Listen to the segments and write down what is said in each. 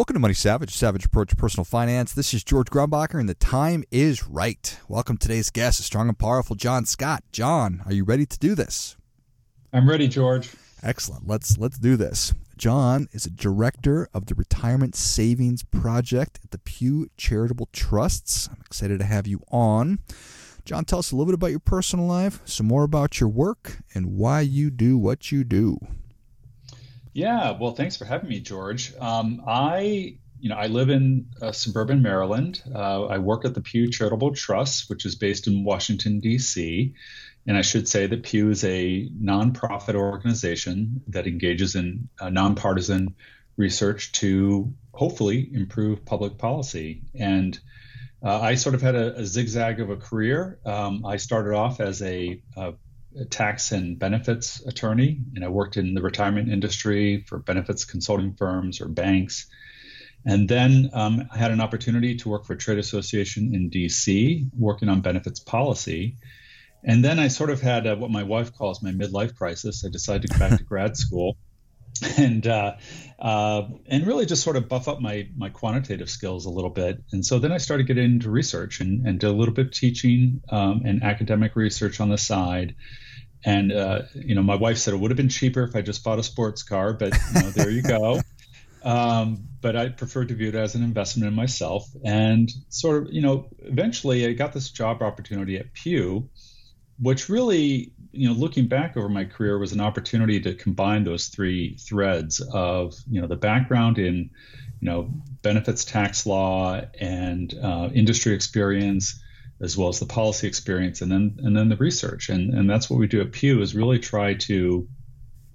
Welcome to Money Savage, Savage Approach to Personal Finance. This is George Grumbacher, and the time is right. Welcome today's guest, a strong and powerful John Scott. John, are you ready to do this? I'm ready, George. Excellent. Let's let's do this. John is a director of the Retirement Savings Project at the Pew Charitable Trusts. I'm excited to have you on. John, tell us a little bit about your personal life, some more about your work, and why you do what you do. Yeah, well, thanks for having me, George. Um, I, you know, I live in uh, suburban Maryland. Uh, I work at the Pew Charitable Trust, which is based in Washington D.C. And I should say that Pew is a nonprofit organization that engages in uh, nonpartisan research to hopefully improve public policy. And uh, I sort of had a, a zigzag of a career. Um, I started off as a, a tax and benefits attorney, and I worked in the retirement industry for benefits consulting firms or banks. And then um, I had an opportunity to work for a trade association in DC, working on benefits policy. And then I sort of had uh, what my wife calls my midlife crisis. I decided to go back to grad school and uh, uh, and really just sort of buff up my my quantitative skills a little bit. And so then I started getting into research and, and did a little bit of teaching um, and academic research on the side. And uh, you know, my wife said it would have been cheaper if I just bought a sports car, but you know, there you go. Um, but I preferred to view it as an investment in myself. And sort of, you know, eventually I got this job opportunity at Pew which really, you know, looking back over my career was an opportunity to combine those three threads of, you know, the background in, you know, benefits tax law and uh, industry experience, as well as the policy experience, and then and then the research, and and that's what we do at Pew is really try to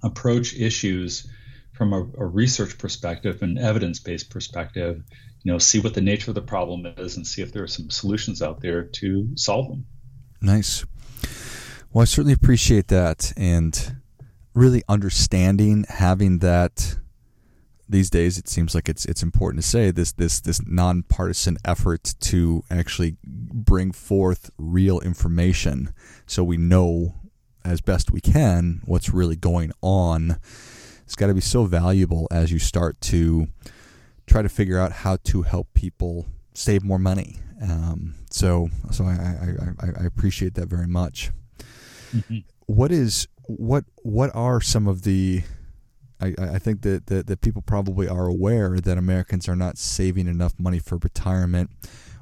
approach issues from a, a research perspective and evidence-based perspective. You know, see what the nature of the problem is, and see if there are some solutions out there to solve them. Nice. Well, I certainly appreciate that and really understanding having that these days it seems like it's it's important to say this this this nonpartisan effort to actually bring forth real information so we know as best we can what's really going on. It's got to be so valuable as you start to try to figure out how to help people save more money. Um, so so I, I, I, I appreciate that very much. Mm-hmm. What is what what are some of the I, I think that, that, that people probably are aware that Americans are not saving enough money for retirement.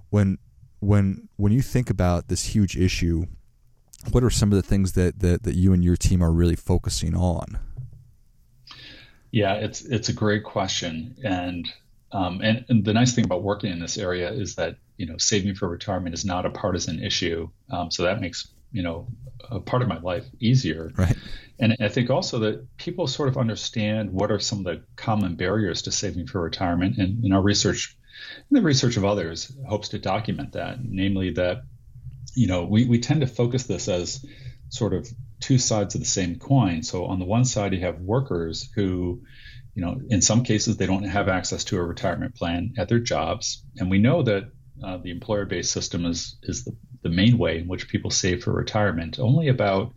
When when when you think about this huge issue, what are some of the things that, that, that you and your team are really focusing on? Yeah, it's it's a great question, and um, and, and, the nice thing about working in this area is that you know saving for retirement is not a partisan issue. Um, so that makes you know a part of my life easier. Right. And I think also that people sort of understand what are some of the common barriers to saving for retirement. And in our research, and the research of others hopes to document that, namely that, you know, we, we tend to focus this as sort of two sides of the same coin. So on the one side, you have workers who, you know, in some cases they don't have access to a retirement plan at their jobs, and we know that uh, the employer-based system is is the the main way in which people save for retirement. Only about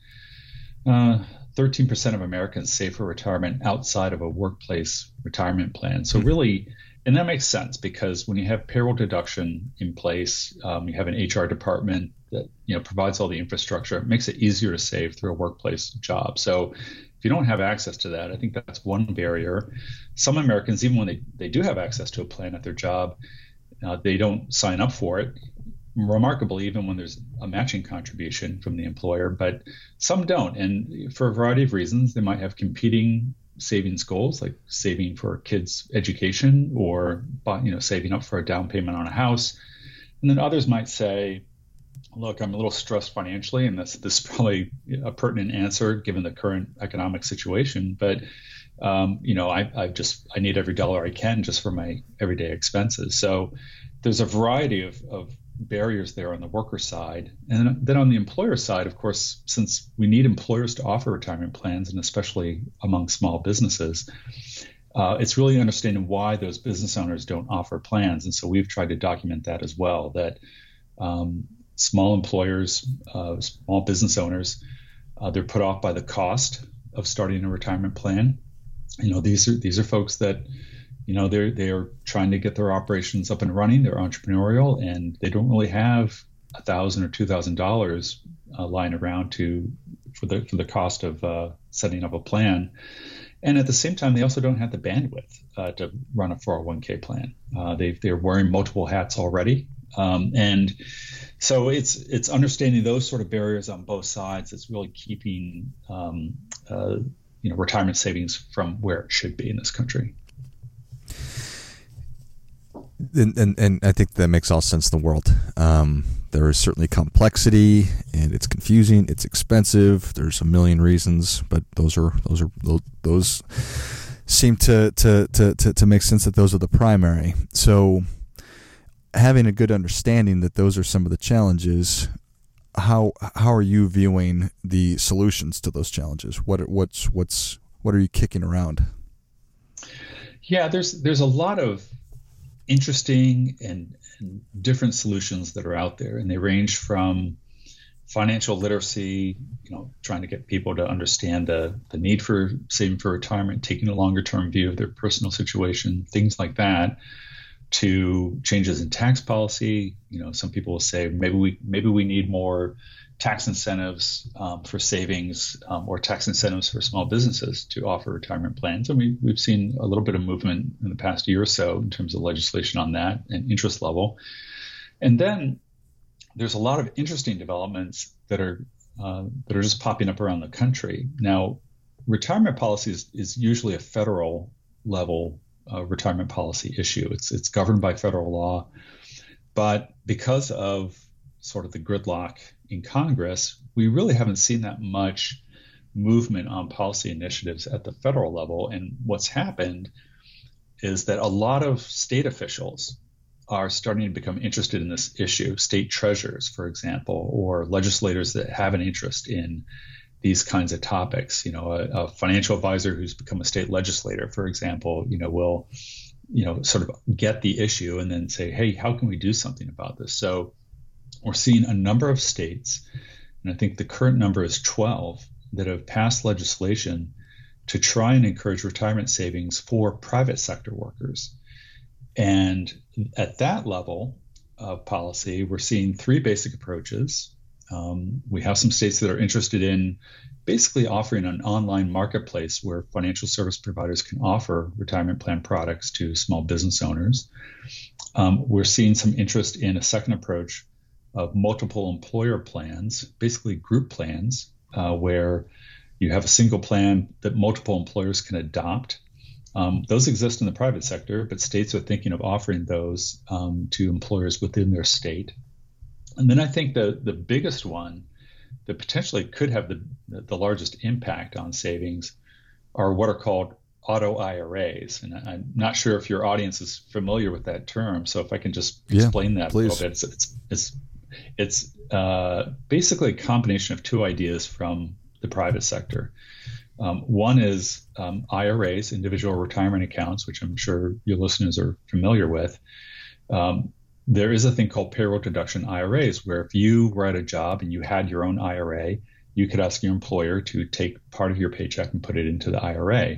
uh, 13% of Americans save for retirement outside of a workplace retirement plan. So, hmm. really, and that makes sense because when you have payroll deduction in place, um, you have an HR department that you know provides all the infrastructure. It makes it easier to save through a workplace job. So, if you don't have access to that, I think that's one barrier. Some Americans, even when they, they do have access to a plan at their job, uh, they don't sign up for it remarkable even when there's a matching contribution from the employer, but some don't. And for a variety of reasons, they might have competing savings goals like saving for kids' education or you know saving up for a down payment on a house. And then others might say, look, I'm a little stressed financially, and this this is probably a pertinent answer given the current economic situation. But um, you know, I, I just I need every dollar I can just for my everyday expenses. So there's a variety of, of barriers there on the worker side. And then on the employer side, of course, since we need employers to offer retirement plans, and especially among small businesses, uh, it's really understanding why those business owners don't offer plans. And so we've tried to document that as well that um, small employers, uh, small business owners, uh, they're put off by the cost of starting a retirement plan. You know, these are these are folks that you know they're they're trying to get their operations up and running. They're entrepreneurial and they don't really have a thousand or two thousand dollars uh, lying around to for the for the cost of uh, setting up a plan. And at the same time they also don't have the bandwidth uh, to run a 401k plan. Uh, they they're wearing multiple hats already. Um, and so it's it's understanding those sort of barriers on both sides that's really keeping um, uh, you know retirement savings from where it should be in this country and, and, and I think that makes all sense in the world. Um, there is certainly complexity, and it's confusing. It's expensive. There's a million reasons, but those are those are those seem to to to to, to make sense that those are the primary. So, having a good understanding that those are some of the challenges. How how are you viewing the solutions to those challenges? What what's what's what are you kicking around? Yeah, there's there's a lot of interesting and, and, different solutions that are out there, and they range from financial literacy, you know, trying to get people to understand the, the need for saving for retirement, taking a longer term view of their personal situation, things like that, to changes in tax policy. You know, some people will say maybe we maybe we need more tax incentives um, for savings um, or tax incentives for small businesses to offer retirement plans. And we, we've seen a little bit of movement in the past year or so in terms of legislation on that and interest level. And then there's a lot of interesting developments that are uh, that are just popping up around the country. Now, retirement policy is, is usually a federal level uh, retirement policy issue. It's it's governed by federal law, but because of sort of the gridlock in Congress, we really haven't seen that much movement on policy initiatives at the federal level. And what's happened is that a lot of state officials are starting to become interested in this issue. State treasurers, for example, or legislators that have an interest in these kinds of topics. You know, a, a financial advisor who's become a state legislator, for example, you know, will, you know, sort of get the issue and then say, hey, how can we do something about this? So we're seeing a number of states, and I think the current number is 12, that have passed legislation to try and encourage retirement savings for private sector workers. And at that level of policy, we're seeing three basic approaches. Um, we have some states that are interested in basically offering an online marketplace where financial service providers can offer retirement plan products to small business owners. Um, we're seeing some interest in a second approach of multiple employer plans, basically group plans, uh, where you have a single plan that multiple employers can adopt. Um, those exist in the private sector, but states are thinking of offering those um, to employers within their state. And then I think the the biggest one that potentially could have the the largest impact on savings are what are called auto IRAs. And I'm not sure if your audience is familiar with that term. So if I can just explain yeah, that please. a little bit, it's, it's, it's it's uh, basically a combination of two ideas from the private sector. Um, one is um, IRAs, individual retirement accounts, which I'm sure your listeners are familiar with. Um, there is a thing called payroll deduction IRAs, where if you were at a job and you had your own IRA, you could ask your employer to take part of your paycheck and put it into the IRA.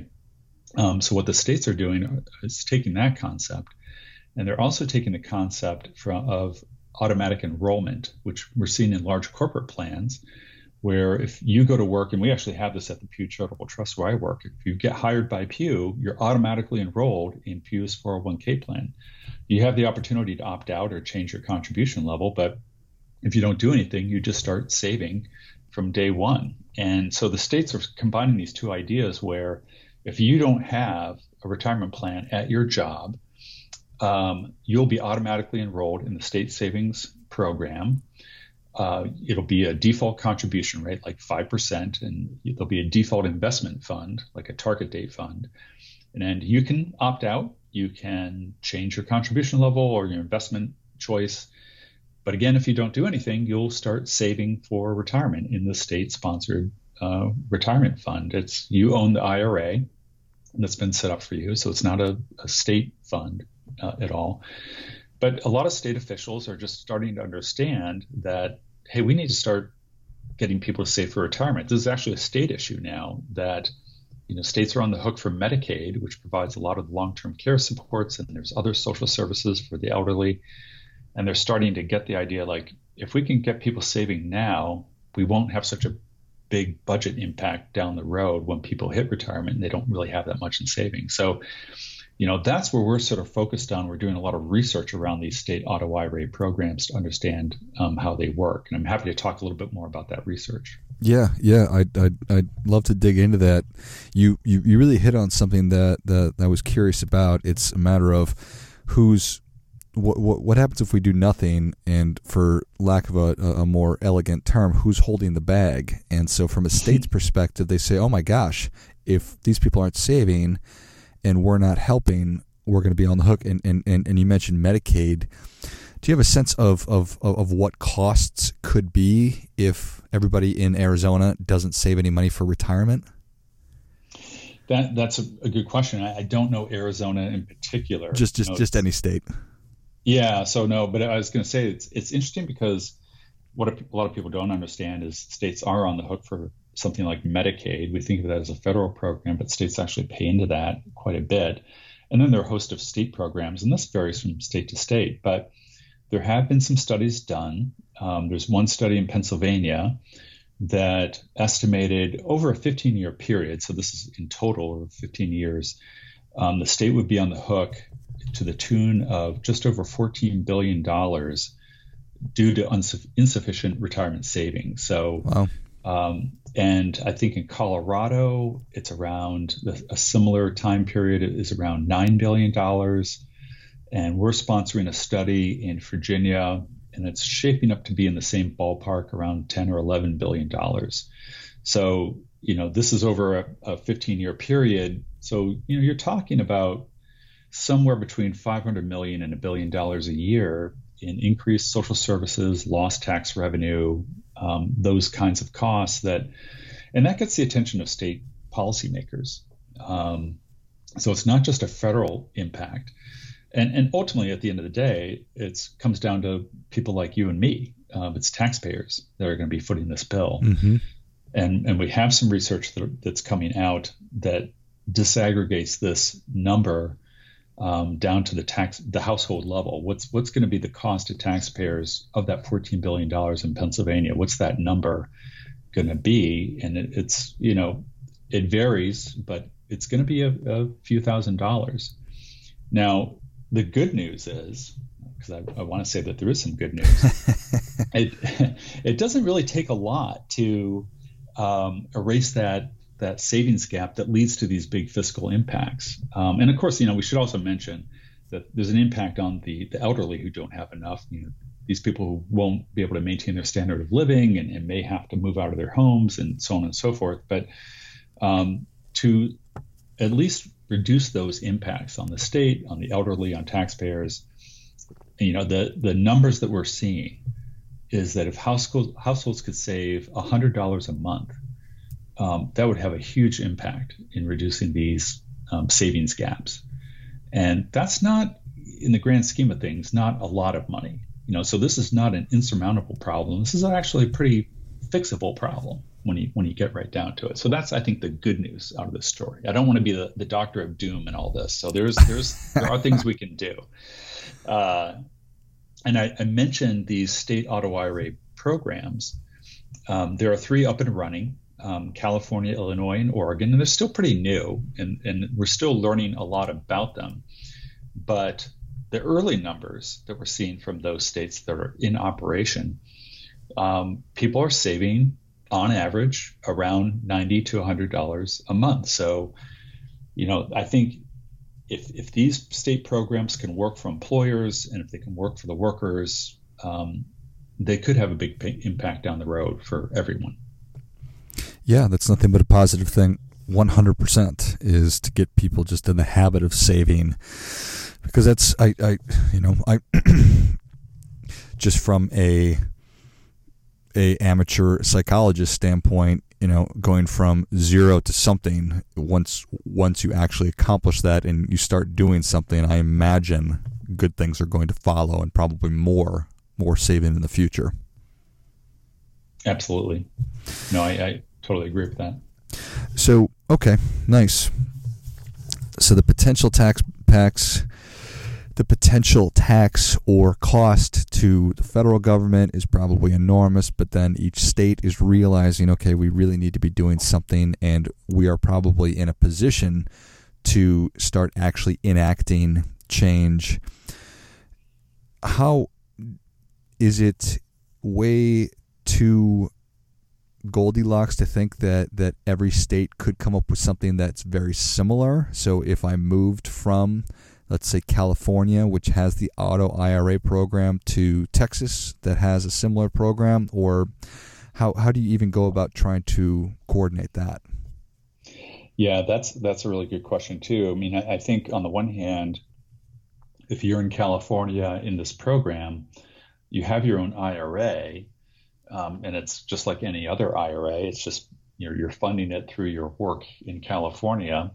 Um, so what the states are doing is taking that concept, and they're also taking the concept from, of automatic enrollment, which we're seeing in large corporate plans, where if you go to work, and we actually have this at the Pew Charitable Trust where I work, if you get hired by Pew, you're automatically enrolled in Pew's 401k plan. You have the opportunity to opt out or change your contribution level, but if you don't do anything, you just start saving from day one. And so the states are combining these two ideas where if you don't have a retirement plan at your job, um, you'll be automatically enrolled in the state savings program. uh, it'll be a default contribution rate like 5%, and there'll be a default investment fund, like a target date fund. And you can opt out, you can change your contribution level or your investment choice. But again, if you don't do anything, you'll start saving for retirement in the state sponsored uh, retirement fund. It's you own the IRA that's been set up for you, so it's not a, a state fund uh, at all. But a lot of state officials are just starting to understand that, hey, we need to start getting people to save for retirement. This is actually a state issue now that you know states are on the hook for Medicaid, which provides a lot of long-term care supports, and there's other social services for the elderly, and they're starting to get the idea like if we can get people saving now, we won't have such a big budget impact down the road when people hit retirement and they don't really have that much in savings. So you know that's where we're sort of focused on. We're doing a lot of research around these state auto ira programs to understand um, how they work. And i'm happy to talk a little bit more about that research. Yeah yeah i'd, I'd, I'd love to dig into that. You, you you really hit on something that, that i was curious about. It's a matter of who's what, what, what happens if we do nothing and for lack of a, a more elegant term who's holding the bag? And so from a state's perspective they say oh my gosh if these people aren't saving and we're not helping, we're going to be on the hook. And, and, and, and you mentioned Medicaid. Do you have a sense of, of, of what costs could be if everybody in Arizona doesn't save any money for retirement? That that's a, a good question. I, I, don't know Arizona in particular. Just just you know, just any state. Yeah. So no, but I was going to say it's it's interesting because what a, a, lot of people don't understand is states are on the hook for something like Medicaid. We think of that as a federal program, but states actually pay into that quite a bit. And then there are a host of state programs, and this varies from state to state. But there have been some studies done. Um, there's one study in Pennsylvania that estimated over a 15 year period, so this is in total over 15 years, um, the state would be on the hook to the tune of just over $14 billion due to insufficient retirement savings. So wow. Um, and I think in Colorado, it's around a similar time period is around $9 billion. And we're sponsoring a study in Virginia, and it's shaping up to be in the same ballpark around 10 or 11 billion dollars. So, you know, this is over a, a 15 year period. So, you know, you're talking about somewhere between 500 million and a billion dollars a year in increased social services, lost tax revenue, um, those kinds of costs that, and that gets the attention of state policymakers. Um, so it's not just a federal impact. And, and ultimately, at the end of the day, it comes down to people like you and me. Um, it's taxpayers that are going to be footing this bill. Mm-hmm. And, and we have some research that, that's coming out that disaggregates this number um, down to the tax, the household level. What's what's going to be the cost to taxpayers of that 14 billion dollars in Pennsylvania? What's that number going to be? And it, it's you know it varies, but it's going to be a, a, few thousand dollars. Now the good news is because I, I want to say that there is some good news. it it doesn't really take a lot to um, erase that that savings gap that leads to these big fiscal impacts. Um, and of course, you know, we should also mention that there's an impact on the, the elderly who don't have enough. You know, these people who won't be able to maintain their standard of living and, and may have to move out of their homes and so on and so forth. But um, to at least reduce those impacts on the state, on the elderly, on taxpayers, you know, the the numbers that we're seeing is that if households households could save $100 a month um, that would have a huge impact in reducing these um, savings gaps. And that's not, in the grand scheme of things, not a lot of money. You know, so this is not an insurmountable problem. This is actually a pretty fixable problem when you when you get right down to it. So that's I think the good news out of this story. I don't want to be the, the doctor of doom and all this. So there's there's there are things we can do. Uh, and I, I, mentioned these state auto IRA programs. Um, there are three up and running um, California, Illinois, and Oregon, and they're still pretty new, and, and we're still learning a lot about them. But the early numbers that we're seeing from those states that are in operation, um, people are saving on average around ninety to hundred dollars a month. So, you know, I think if if these state programs can work for employers and if they can work for the workers, um, they could have a big impact down the road for everyone. Yeah, that's nothing but a positive thing. 100% is to get people just in the habit of saving. Because that's I, I you know I just from a a amateur psychologist standpoint you know going from zero to something once once you actually accomplish that and you start doing something i imagine good things are going to follow and probably more more saving in the future. Absolutely. No i, I totally agree with that so okay nice so the potential tax packs the potential tax or cost to the federal government is probably enormous, but then each state is realizing, okay, we really need to be doing something, and we are probably in a position to start actually enacting change. How is it way too Goldilocks to think that that every state could come up with something that's very similar? So if I moved from let's say California, which has the auto IRA program, to Texas that has a similar program, or how how do you even go about trying to coordinate that? Yeah, that's that's a really good question too. I mean, I, I think on the one hand, if you're in California in this program, you have your own IRA, um, and it's just like any other IRA. It's just you're, you're funding it through your work in California.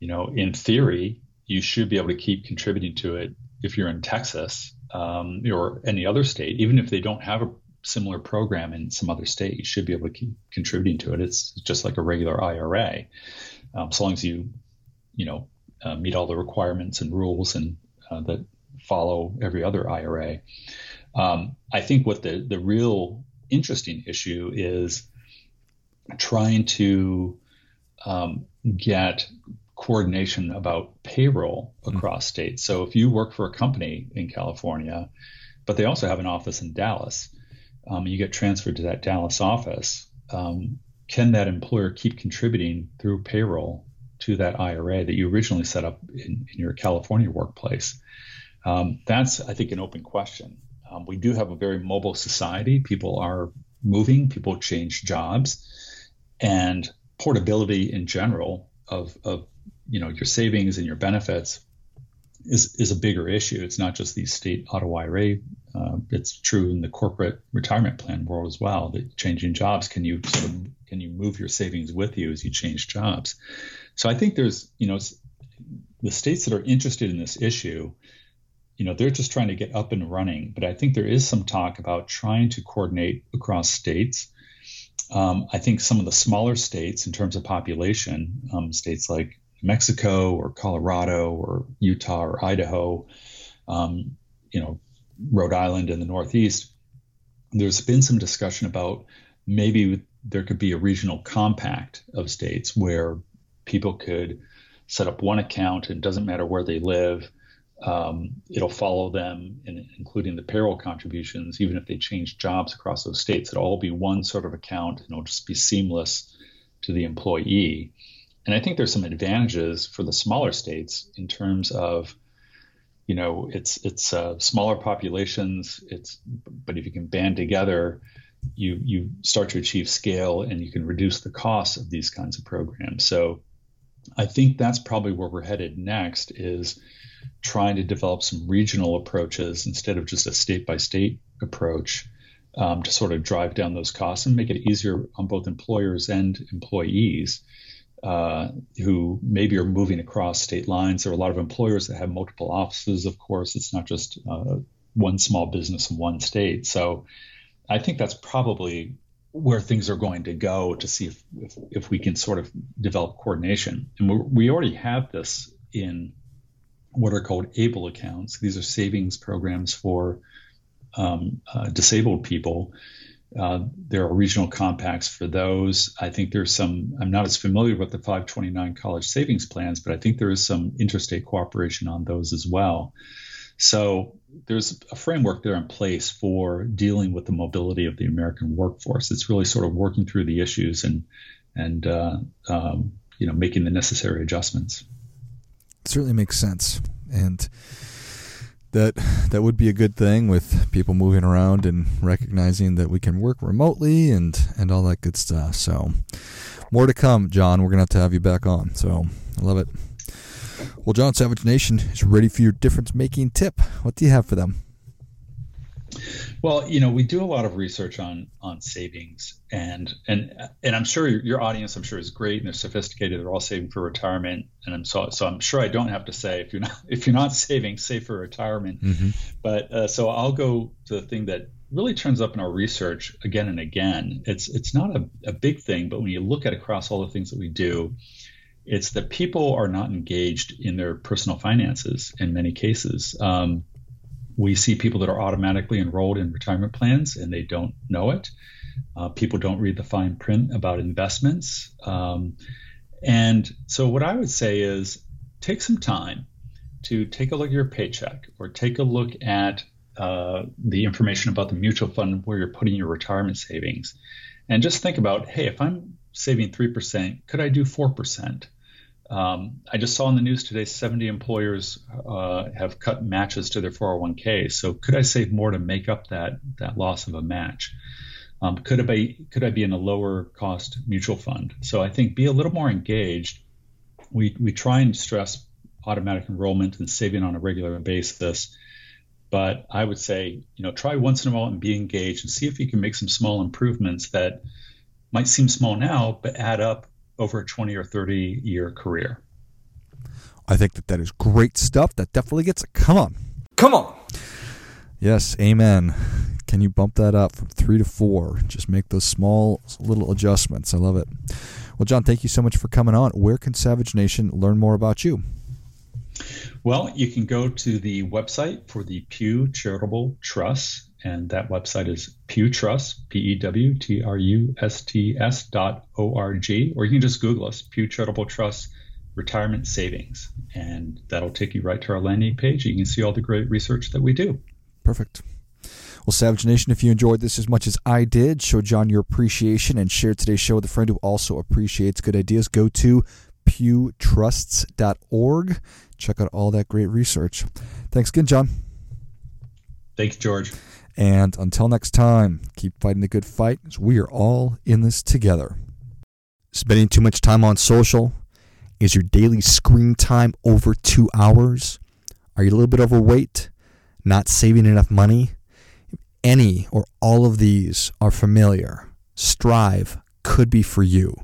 You know, in theory, you should be able to keep contributing to it if you're in Texas um, or any other state, even if they don't have a similar program in some other state, you should be able to keep contributing to it. It's just like a regular IRA, um, so long as you, you know, uh, meet all the requirements and rules and uh, that follow every other IRA. Um, I think what the the real interesting issue is trying to um, get coordination about payroll hmm. across mm-hmm. states. So if you work for a company in California, but they also have an office in Dallas, um, you get transferred to that Dallas office. Um, can that employer keep contributing through payroll to that IRA that you originally set up in, in your California workplace? Um, that's, I think, an open question. Um, we do have a very mobile society. People are moving, people change jobs, and portability in general of, of you know your savings and your benefits is is a bigger issue. It's not just the state auto IRA. Uh, it's true in the corporate retirement plan world as well. That changing jobs can you sort of can you move your savings with you as you change jobs? So I think there's you know the states that are interested in this issue. You know they're just trying to get up and running, but I think there is some talk about trying to coordinate across states. Um, I think some of the smaller states, in terms of population, um, states like Mexico or Colorado or Utah or Idaho, um, you know, Rhode Island in the Northeast, there's been some discussion about maybe there could be a regional compact of states where people could set up one account. It doesn't matter where they live. Um, it'll follow them, in, including the payroll contributions, even if they change jobs across those states. It'll all be one sort of account, and it'll just be seamless to the employee. And I think there's some advantages for the smaller states in terms of, you know, it's it's uh, smaller populations. It's but if you can band together, you you start to achieve scale and you can reduce the costs of these kinds of programs. So I think that's probably where we're headed next is trying to develop some regional approaches instead of just a state by state approach um, to sort of drive down those costs and make it easier on both employers and employees uh, who maybe are moving across state lines. There are a lot of employers that have multiple offices, of course. It's not just uh, one small business in one state. So I think that's probably where things are going to go to see if, if, if we can sort of develop coordination. And we already have this in what are called ABLE accounts. These are savings programs for um, uh, disabled people uh, there are regional compacts for those. I think there's some, I'm not as familiar with the 529 college savings plans, but I think there is some interstate cooperation on those as well. So there's a framework there in place for dealing with the mobility of the American workforce. It's really sort of working through the issues and, and uh, um, you know, making the necessary adjustments. Certainly makes sense. And that that would be a good thing with people moving around and recognizing that we can work remotely and and all that good stuff. So more to come, John. We're gonna have to have you back on. So I love it. Well, John Savage Nation is ready for your difference making tip. What do you have for them? Well, you know, we do a lot of research on on savings, and and and I'm sure your, audience, I'm sure, is great and they're sophisticated. They're all saving for retirement, and I'm so so I'm sure I don't have to say if you're not if you're not saving, save for retirement. Mm-hmm. But uh, so I'll go to the thing that really turns up in our research again and again. It's it's not a, a big thing, but when you look at across all the things that we do, it's that people are not engaged in their personal finances in many cases. Um, we see people that are automatically enrolled in retirement plans and they don't know it. Uh, people don't read the fine print about investments. Um, and so, what I would say is take some time to take a look at your paycheck or take a look at uh, the information about the mutual fund where you're putting your retirement savings and just think about hey, if I'm saving 3%, could I do 4%? Um, I just saw in the news today 70 employers uh, have cut matches to their 401k. So could I save more to make up that that loss of a match? Um, could I be could I be in a lower cost mutual fund? So I think be a little more engaged. We we try and stress automatic enrollment and saving on a regular basis. But I would say, you know, try once in a while and be engaged and see if you can make some small improvements that might seem small now, but add up over a 20 or 30 year career. I think that that is great stuff. That definitely gets it. Come on. Come on. Yes, amen. Can you bump that up from three to four? Just make those small little adjustments. I love it. Well, John, thank you so much for coming on. Where can Savage Nation learn more about you? Well, you can go to the website for the Pew Charitable Trust, and that website is Pew Trust, P E W T R U S T S dot O R G, or you can just Google us, Pew Charitable Trust Retirement Savings, and that'll take you right to our landing page. You can see all the great research that we do. Perfect. Well, Savage Nation, if you enjoyed this as much as I did, show John your appreciation and share today's show with a friend who also appreciates good ideas. Go to pewtrusts.org. Check out all that great research. Thanks again, John. Thank you, George. And until next time, keep fighting the good fight we are all in this together. Spending too much time on social? Is your daily screen time over two hours? Are you a little bit overweight? Not saving enough money? Any or all of these are familiar. Strive could be for you.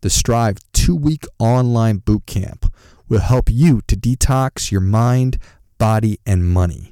The Strive two week online boot camp will help you to detox your mind, body, and money